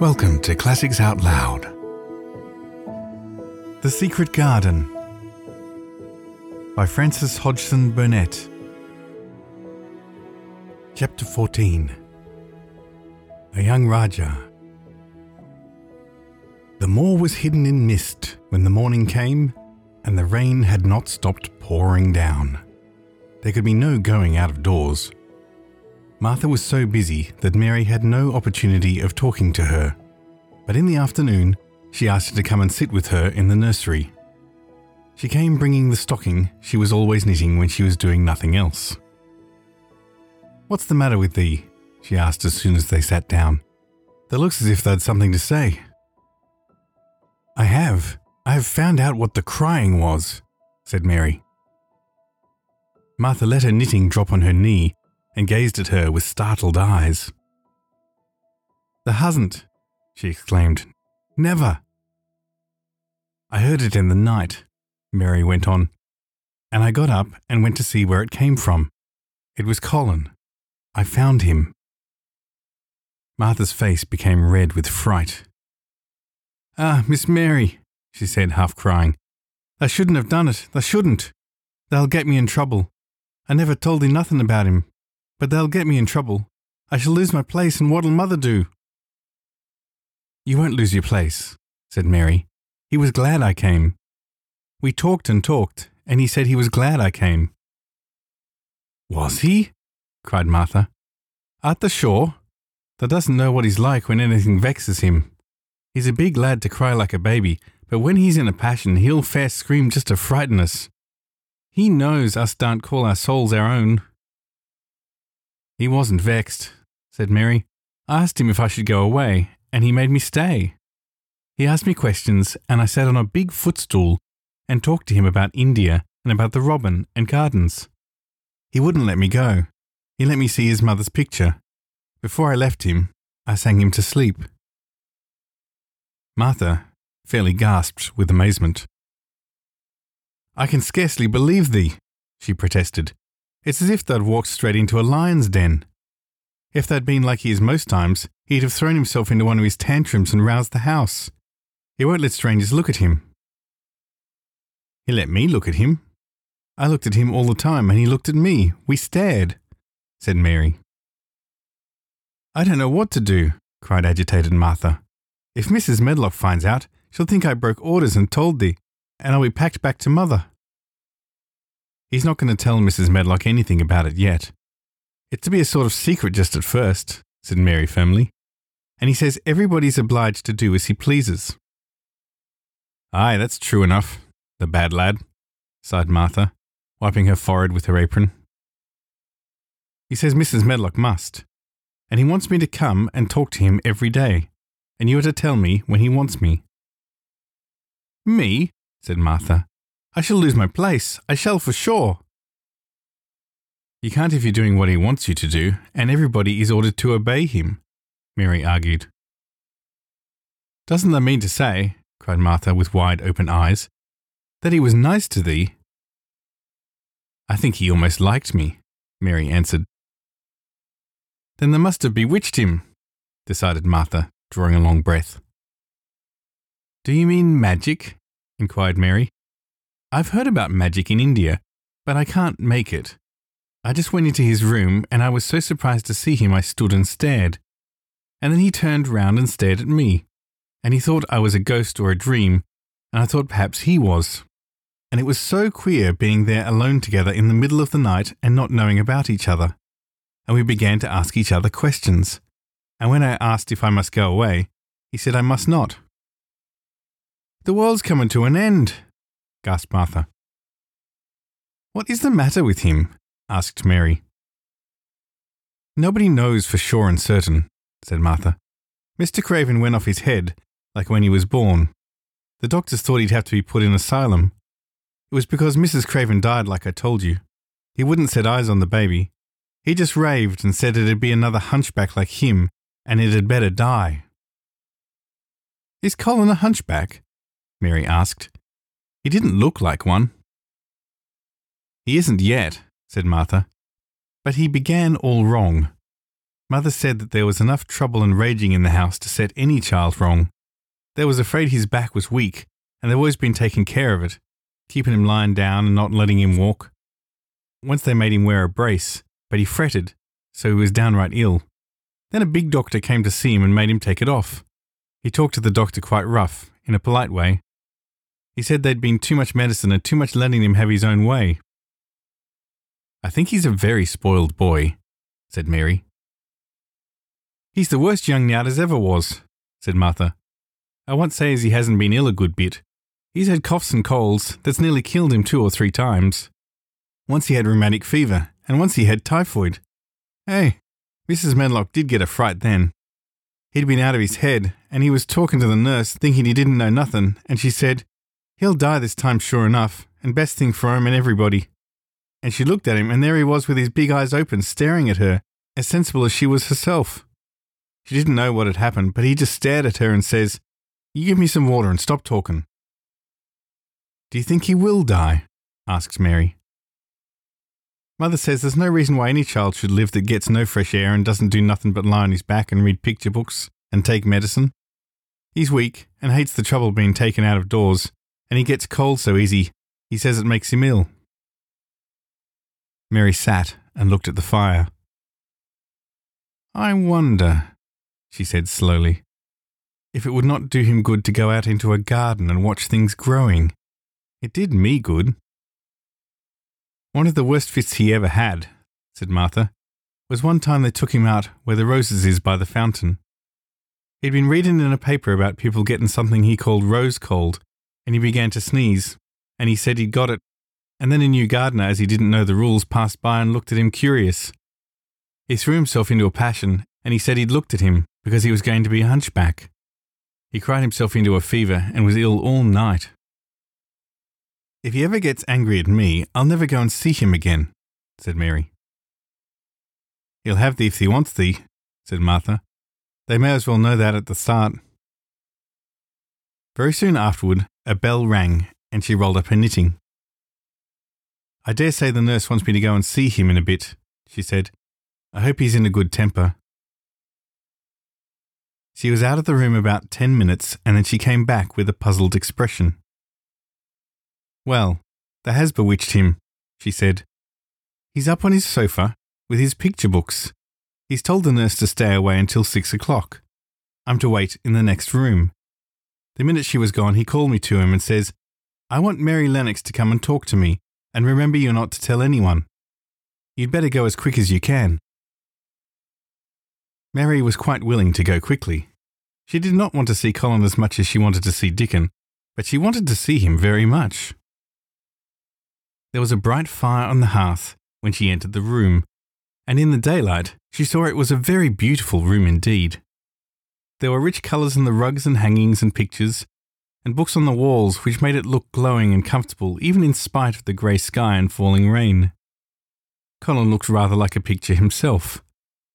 Welcome to Classics Out Loud. The Secret Garden by Frances Hodgson Burnett. Chapter 14 A Young Rajah. The moor was hidden in mist when the morning came, and the rain had not stopped pouring down. There could be no going out of doors. Martha was so busy that Mary had no opportunity of talking to her, but in the afternoon she asked her to come and sit with her in the nursery. She came bringing the stocking she was always knitting when she was doing nothing else. What's the matter with thee? she asked as soon as they sat down. They looks as if they'd something to say. I have. I have found out what the crying was, said Mary. Martha let her knitting drop on her knee and gazed at her with startled eyes. The hasn't, she exclaimed. Never. I heard it in the night, Mary went on, and I got up and went to see where it came from. It was Colin. I found him. Martha's face became red with fright. Ah, Miss Mary, she said, half crying. I shouldn't have done it. I shouldn't. They'll get me in trouble. I never told thee nothing about him, but they'll get me in trouble. I shall lose my place, and what'll mother do? You won't lose your place, said Mary. He was glad I came. We talked and talked, and he said he was glad I came. Was he? cried Martha. Art thou sure? Thou doesn't know what he's like when anything vexes him. He's a big lad to cry like a baby, but when he's in a passion, he'll fair scream just to frighten us. He knows us don't call our souls our own. He wasn't vexed, said Mary. I asked him if I should go away, and he made me stay. He asked me questions, and I sat on a big footstool and talked to him about India and about the robin and gardens. He wouldn't let me go. He let me see his mother's picture. Before I left him, I sang him to sleep. Martha fairly gasped with amazement. I can scarcely believe thee, she protested. It's as if they'd walked straight into a lion's den. If they'd been like he is most times, he'd have thrown himself into one of his tantrums and roused the house. He won't let strangers look at him. He let me look at him. I looked at him all the time, and he looked at me. We stared, said Mary. I don't know what to do, cried agitated Martha. If Mrs. Medlock finds out, she'll think I broke orders and told thee, and I'll be packed back to mother. He's not going to tell Mrs. Medlock anything about it yet. It's to be a sort of secret just at first, said Mary firmly. And he says everybody's obliged to do as he pleases. Aye, that's true enough, the bad lad, sighed Martha, wiping her forehead with her apron. He says Mrs. Medlock must, and he wants me to come and talk to him every day, and you are to tell me when he wants me. Me? said Martha. I shall lose my place. I shall for sure. You can't if you're doing what he wants you to do, and everybody is ordered to obey him, Mary argued. Doesn't that mean to say, cried Martha with wide open eyes, that he was nice to thee? I think he almost liked me, Mary answered. Then they must have bewitched him, decided Martha, drawing a long breath. Do you mean magic? inquired Mary. I've heard about magic in India, but I can't make it. I just went into his room and I was so surprised to see him I stood and stared. And then he turned round and stared at me. And he thought I was a ghost or a dream, and I thought perhaps he was. And it was so queer being there alone together in the middle of the night and not knowing about each other. And we began to ask each other questions. And when I asked if I must go away, he said I must not. The world's coming to an end, gasped Martha. What is the matter with him? asked Mary. Nobody knows for sure and certain, said Martha. Mr. Craven went off his head, like when he was born. The doctors thought he'd have to be put in asylum. It was because Mrs. Craven died, like I told you. He wouldn't set eyes on the baby. He just raved and said it'd be another hunchback like him, and it had better die. Is Colin a hunchback? Mary asked. He didn't look like one. He isn't yet, said Martha. But he began all wrong. Mother said that there was enough trouble and raging in the house to set any child wrong. They was afraid his back was weak, and they've always been taking care of it, keeping him lying down and not letting him walk. Once they made him wear a brace, but he fretted, so he was downright ill. Then a big doctor came to see him and made him take it off. He talked to the doctor quite rough, in a polite way. He said there'd been too much medicine and too much letting him have his own way. I think he's a very spoiled boy, said Mary. He's the worst young nowt as ever was, said Martha. I won't say as he hasn't been ill a good bit. He's had coughs and colds that's nearly killed him two or three times. Once he had rheumatic fever, and once he had typhoid. Hey, Mrs. Medlock did get a fright then. He'd been out of his head, and he was talking to the nurse, thinking he didn't know nothing, and she said, He'll die this time sure enough, and best thing for him and everybody. And she looked at him, and there he was with his big eyes open, staring at her, as sensible as she was herself. She didn't know what had happened, but he just stared at her and says, You give me some water and stop talking. Do you think he will die? asks Mary. Mother says there's no reason why any child should live that gets no fresh air and doesn't do nothing but lie on his back and read picture books and take medicine. He's weak and hates the trouble being taken out of doors, and he gets cold so easy, he says it makes him ill. Mary sat and looked at the fire. I wonder, she said slowly, if it would not do him good to go out into a garden and watch things growing. It did me good. One of the worst fits he ever had, said Martha, was one time they took him out where the roses is by the fountain. He'd been reading in a paper about people getting something he called rose cold, and he began to sneeze, and he said he'd got it, and then a new gardener, as he didn't know the rules, passed by and looked at him curious. He threw himself into a passion, and he said he'd looked at him because he was going to be a hunchback. He cried himself into a fever and was ill all night. If he ever gets angry at me, I'll never go and see him again, said Mary. He'll have thee if he wants thee, said Martha. They may as well know that at the start. Very soon afterward, a bell rang, and she rolled up her knitting. I dare say the nurse wants me to go and see him in a bit, she said. I hope he's in a good temper. She was out of the room about ten minutes, and then she came back with a puzzled expression. Well, that has bewitched him, she said. He's up on his sofa with his picture books. He's told the nurse to stay away until six o'clock. I'm to wait in the next room. The minute she was gone, he called me to him and says, I want Mary Lennox to come and talk to me, and remember you're not to tell anyone. You'd better go as quick as you can. Mary was quite willing to go quickly. She did not want to see Colin as much as she wanted to see Dickon, but she wanted to see him very much. There was a bright fire on the hearth when she entered the room, and in the daylight she saw it was a very beautiful room indeed. There were rich colours in the rugs and hangings and pictures, and books on the walls which made it look glowing and comfortable even in spite of the grey sky and falling rain. Colin looked rather like a picture himself.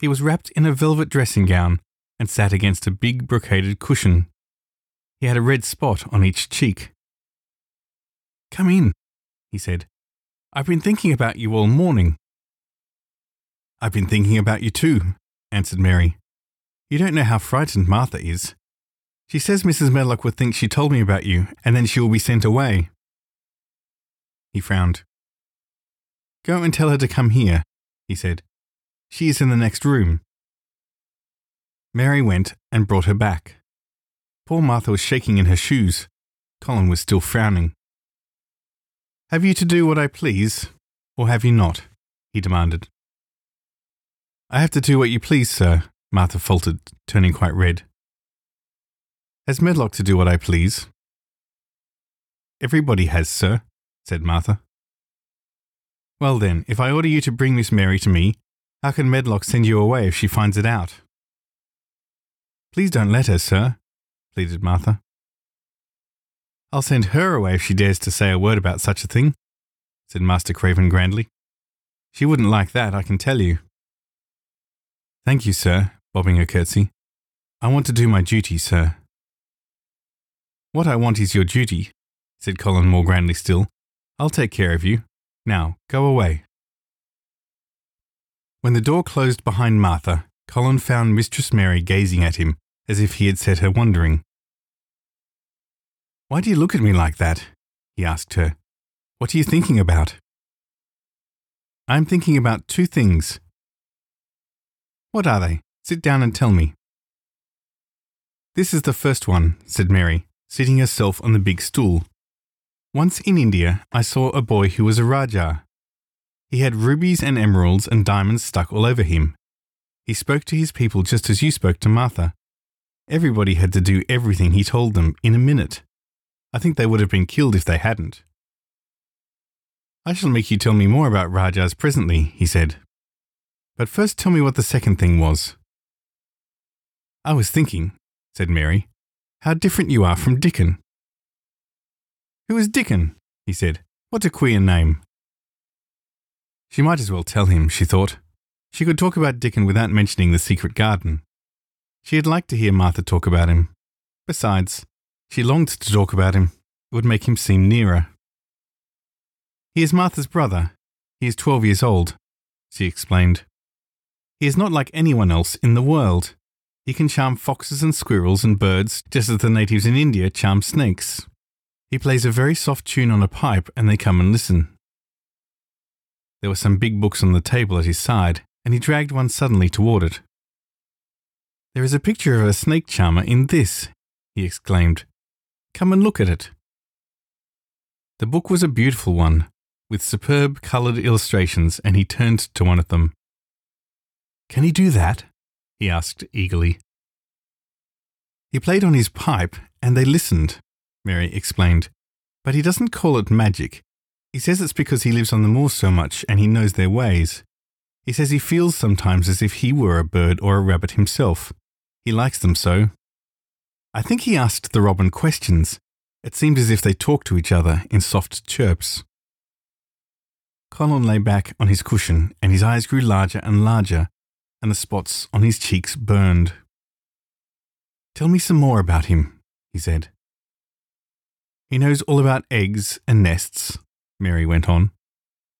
He was wrapped in a velvet dressing gown and sat against a big brocaded cushion. He had a red spot on each cheek. Come in, he said. I've been thinking about you all morning. I've been thinking about you too, answered Mary. You don't know how frightened Martha is. She says Mrs. Medlock would think she told me about you, and then she will be sent away. He frowned. Go and tell her to come here, he said. She is in the next room. Mary went and brought her back. Poor Martha was shaking in her shoes. Colin was still frowning. Have you to do what I please, or have you not? he demanded. I have to do what you please, sir, Martha faltered, turning quite red. Has Medlock to do what I please? Everybody has, sir, said Martha. Well then, if I order you to bring Miss Mary to me, how can Medlock send you away if she finds it out? Please don't let her, sir, pleaded Martha. I'll send her away if she dares to say a word about such a thing, said Master Craven grandly. She wouldn't like that, I can tell you. Thank you, sir, bobbing a curtsy. I want to do my duty, sir. What I want is your duty, said Colin more grandly still. I'll take care of you. Now, go away. When the door closed behind Martha, Colin found Mistress Mary gazing at him as if he had set her wondering. Why do you look at me like that? he asked her. What are you thinking about? I'm thinking about two things. What are they? Sit down and tell me. This is the first one, said Mary, seating herself on the big stool. Once in India, I saw a boy who was a Rajah. He had rubies and emeralds and diamonds stuck all over him. He spoke to his people just as you spoke to Martha. Everybody had to do everything he told them in a minute. I think they would have been killed if they hadn't. I shall make you tell me more about Rajahs presently, he said. But first tell me what the second thing was. I was thinking, said Mary, how different you are from Dickon. Who is Dickon? he said. What a queer name. She might as well tell him, she thought. She could talk about Dickon without mentioning the secret garden. She had liked to hear Martha talk about him. Besides, she longed to talk about him. It would make him seem nearer. He is Martha's brother. He is twelve years old, she explained. He is not like anyone else in the world. He can charm foxes and squirrels and birds just as the natives in India charm snakes. He plays a very soft tune on a pipe and they come and listen. There were some big books on the table at his side, and he dragged one suddenly toward it. There is a picture of a snake charmer in this, he exclaimed. Come and look at it. The book was a beautiful one, with superb coloured illustrations, and he turned to one of them. Can he do that? He asked eagerly. He played on his pipe, and they listened, Mary explained. But he doesn't call it magic. He says it's because he lives on the moor so much and he knows their ways. He says he feels sometimes as if he were a bird or a rabbit himself. He likes them so. I think he asked the robin questions. It seemed as if they talked to each other in soft chirps. Colin lay back on his cushion, and his eyes grew larger and larger, and the spots on his cheeks burned. Tell me some more about him, he said. He knows all about eggs and nests, Mary went on,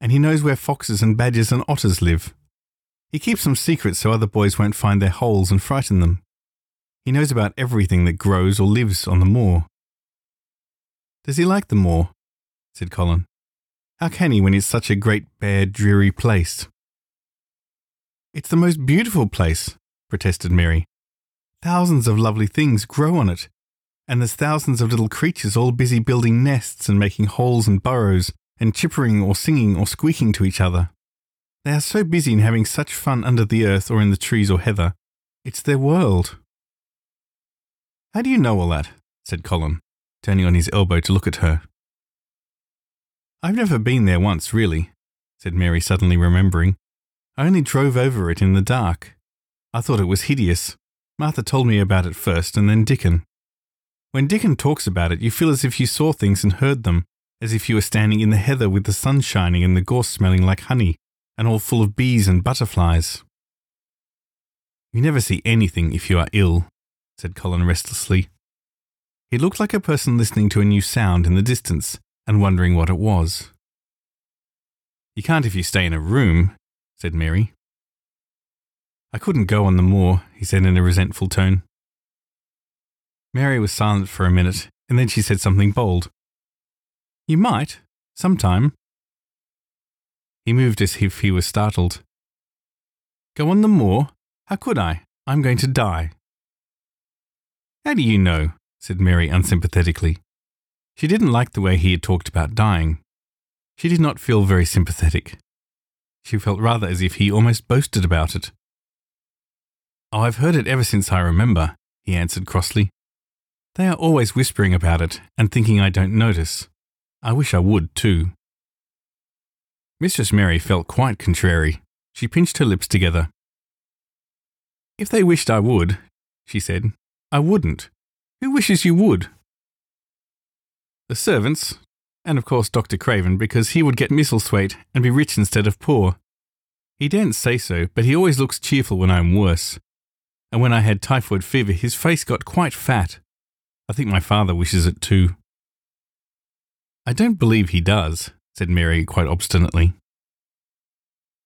and he knows where foxes and badgers and otters live. He keeps them secret so other boys won't find their holes and frighten them. He knows about everything that grows or lives on the moor. Does he like the moor? said Colin. How can he when it's such a great, bare, dreary place? It's the most beautiful place, protested Mary. Thousands of lovely things grow on it, and there's thousands of little creatures all busy building nests and making holes and burrows and chippering or singing or squeaking to each other. They are so busy in having such fun under the earth or in the trees or heather. It's their world. How do you know all that? said Colin, turning on his elbow to look at her. I've never been there once, really, said Mary, suddenly remembering. I only drove over it in the dark. I thought it was hideous. Martha told me about it first, and then Dickon. When Dickon talks about it, you feel as if you saw things and heard them, as if you were standing in the heather with the sun shining and the gorse smelling like honey, and all full of bees and butterflies. You never see anything if you are ill, said Colin restlessly. He looked like a person listening to a new sound in the distance and wondering what it was. You can't if you stay in a room, said Mary. I couldn't go on the moor, he said in a resentful tone. Mary was silent for a minute, and then she said something bold. You might, sometime. He moved as if he was startled. Go on the moor? How could I? I'm going to die. How do you know? said Mary unsympathetically. She didn't like the way he had talked about dying. She did not feel very sympathetic. She felt rather as if he almost boasted about it. Oh, I've heard it ever since I remember, he answered crossly. They are always whispering about it and thinking I don't notice. I wish I would, too. Mistress Mary felt quite contrary. She pinched her lips together. If they wished I would, she said, I wouldn't. Who wishes you would? The servants, and of course Dr. Craven, because he would get Misselthwaite and be rich instead of poor. He daren't say so, but he always looks cheerful when I am worse. And when I had typhoid fever, his face got quite fat. I think my father wishes it too. I don't believe he does, said Mary quite obstinately.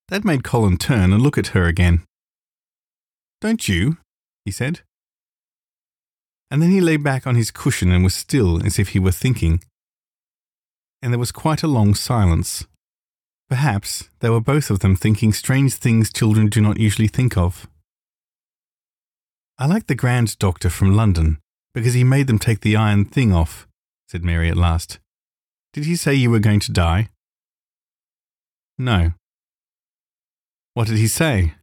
That made Colin turn and look at her again. Don't you? he said. And then he lay back on his cushion and was still as if he were thinking. And there was quite a long silence. Perhaps they were both of them thinking strange things children do not usually think of. I like the grand doctor from London because he made them take the iron thing off, said Mary at last. Did he say you were going to die? No. What did he say?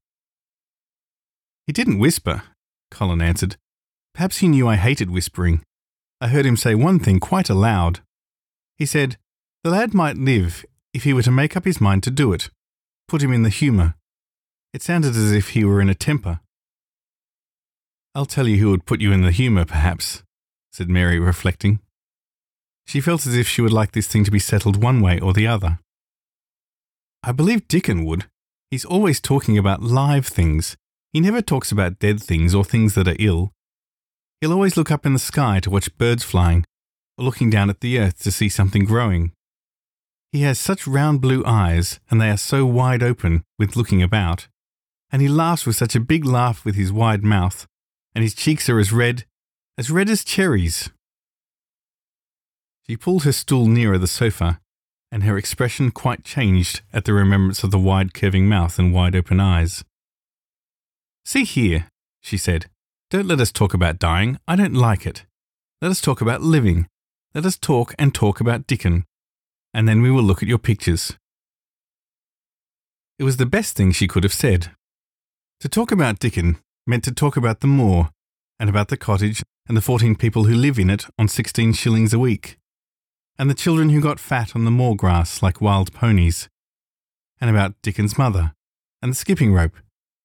He didn't whisper, Colin answered. Perhaps he knew I hated whispering. I heard him say one thing quite aloud. He said, The lad might live if he were to make up his mind to do it. Put him in the humour. It sounded as if he were in a temper. I'll tell you who would put you in the humour, perhaps, said Mary, reflecting. She felt as if she would like this thing to be settled one way or the other. I believe Dickon would. He's always talking about live things, he never talks about dead things or things that are ill. He'll always look up in the sky to watch birds flying, or looking down at the earth to see something growing. He has such round blue eyes, and they are so wide open with looking about. And he laughs with such a big laugh with his wide mouth, and his cheeks are as red, as red as cherries. She pulled her stool nearer the sofa, and her expression quite changed at the remembrance of the wide curving mouth and wide open eyes. See here, she said, don't let us talk about dying. I don't like it. Let us talk about living. Let us talk and talk about Dickon. And then we will look at your pictures. It was the best thing she could have said. To talk about Dickon meant to talk about the moor, and about the cottage, and the fourteen people who live in it on sixteen shillings a week, and the children who got fat on the moor grass like wild ponies, and about Dickon's mother, and the skipping rope,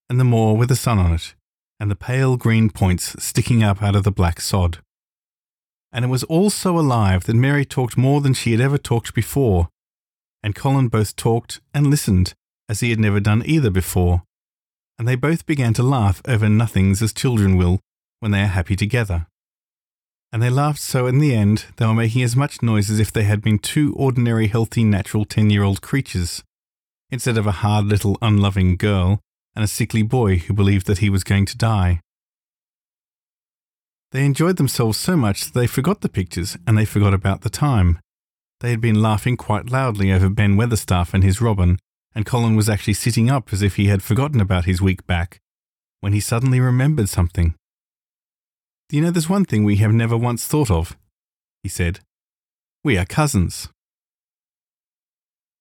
and the moor with the sun on it, and the pale green points sticking up out of the black sod. And it was all so alive that Mary talked more than she had ever talked before, and Colin both talked and listened as he had never done either before, and they both began to laugh over nothings as children will when they are happy together. And they laughed so in the end they were making as much noise as if they had been two ordinary, healthy, natural ten year old creatures, instead of a hard little unloving girl and a sickly boy who believed that he was going to die. They enjoyed themselves so much that they forgot the pictures and they forgot about the time. They had been laughing quite loudly over Ben Weatherstaff and his robin, and Colin was actually sitting up as if he had forgotten about his weak back, when he suddenly remembered something. Do you know there's one thing we have never once thought of? He said. We are cousins.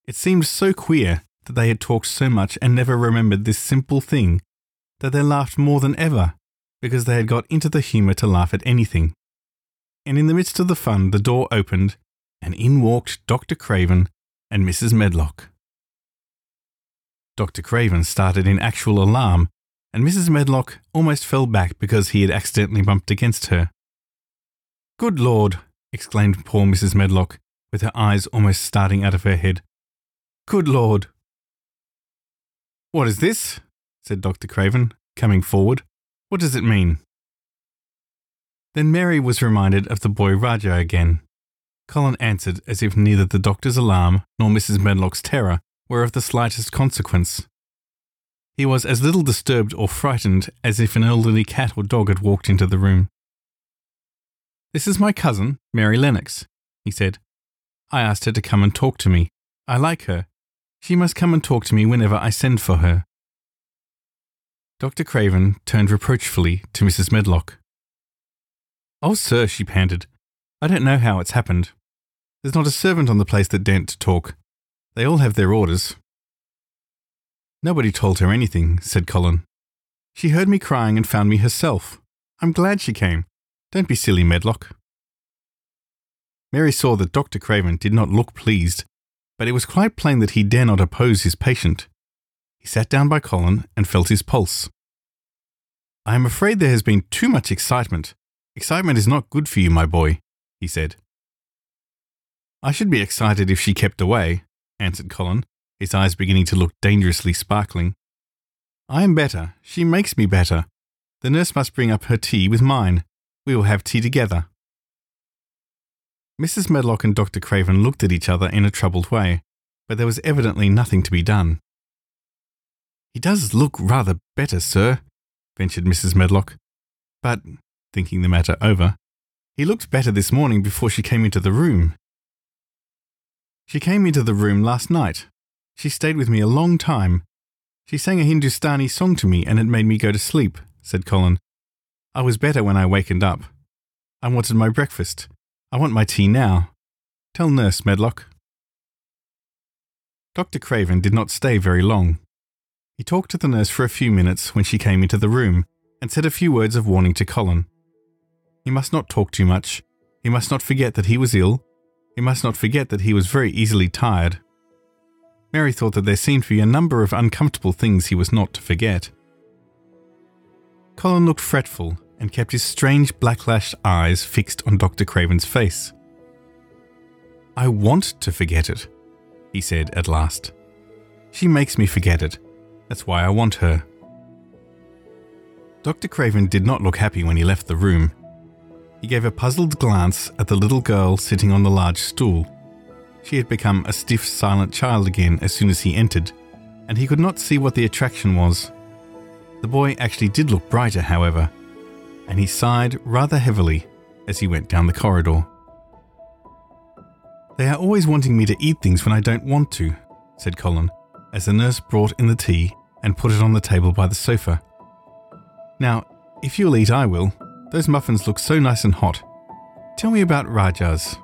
It seemed so queer that they had talked so much and never remembered this simple thing, that they laughed more than ever, because they had got into the humour to laugh at anything. And in the midst of the fun, the door opened, and in walked Dr. Craven and Mrs. Medlock. Dr. Craven started in actual alarm, and Mrs. Medlock almost fell back because he had accidentally bumped against her. Good Lord! exclaimed poor Mrs. Medlock, with her eyes almost starting out of her head. Good Lord! What is this? said Dr. Craven, coming forward. What does it mean? Then Mary was reminded of the boy Rajah again. Colin answered as if neither the doctor's alarm nor Mrs. Medlock's terror were of the slightest consequence. He was as little disturbed or frightened as if an elderly cat or dog had walked into the room. This is my cousin, Mary Lennox, he said. I asked her to come and talk to me. I like her. She must come and talk to me whenever I send for her. Dr. Craven turned reproachfully to Mrs. Medlock. Oh, sir, she panted. I don't know how it's happened. There's not a servant on the place that daren't talk. They all have their orders. Nobody told her anything, said Colin. She heard me crying and found me herself. I'm glad she came. Don't be silly, Medlock. Mary saw that Dr. Craven did not look pleased, but it was quite plain that he dare not oppose his patient. He sat down by Colin and felt his pulse. I am afraid there has been too much excitement. Excitement is not good for you, my boy, he said. I should be excited if she kept away, answered Colin, his eyes beginning to look dangerously sparkling. I am better. She makes me better. The nurse must bring up her tea with mine. We will have tea together. Mrs. Medlock and Dr. Craven looked at each other in a troubled way, but there was evidently nothing to be done. He does look rather better, sir, ventured Mrs. Medlock. But, thinking the matter over, he looked better this morning before she came into the room. She came into the room last night. She stayed with me a long time. She sang a Hindustani song to me and it made me go to sleep, said Colin. I was better when I wakened up. I wanted my breakfast. I want my tea now. Tell Nurse Medlock. Dr. Craven did not stay very long. He talked to the nurse for a few minutes when she came into the room and said a few words of warning to Colin. He must not talk too much. He must not forget that he was ill. He must not forget that he was very easily tired. Mary thought that there seemed to be a number of uncomfortable things he was not to forget. Colin looked fretful and kept his strange black lashed eyes fixed on Dr. Craven's face. I want to forget it, he said at last. She makes me forget it. That's why I want her. Dr. Craven did not look happy when he left the room. He gave a puzzled glance at the little girl sitting on the large stool. She had become a stiff, silent child again as soon as he entered, and he could not see what the attraction was. The boy actually did look brighter, however, and he sighed rather heavily as he went down the corridor. They are always wanting me to eat things when I don't want to, said Colin, as the nurse brought in the tea and put it on the table by the sofa. Now, if you'll eat, I will. Those muffins look so nice and hot. Tell me about Rajahs.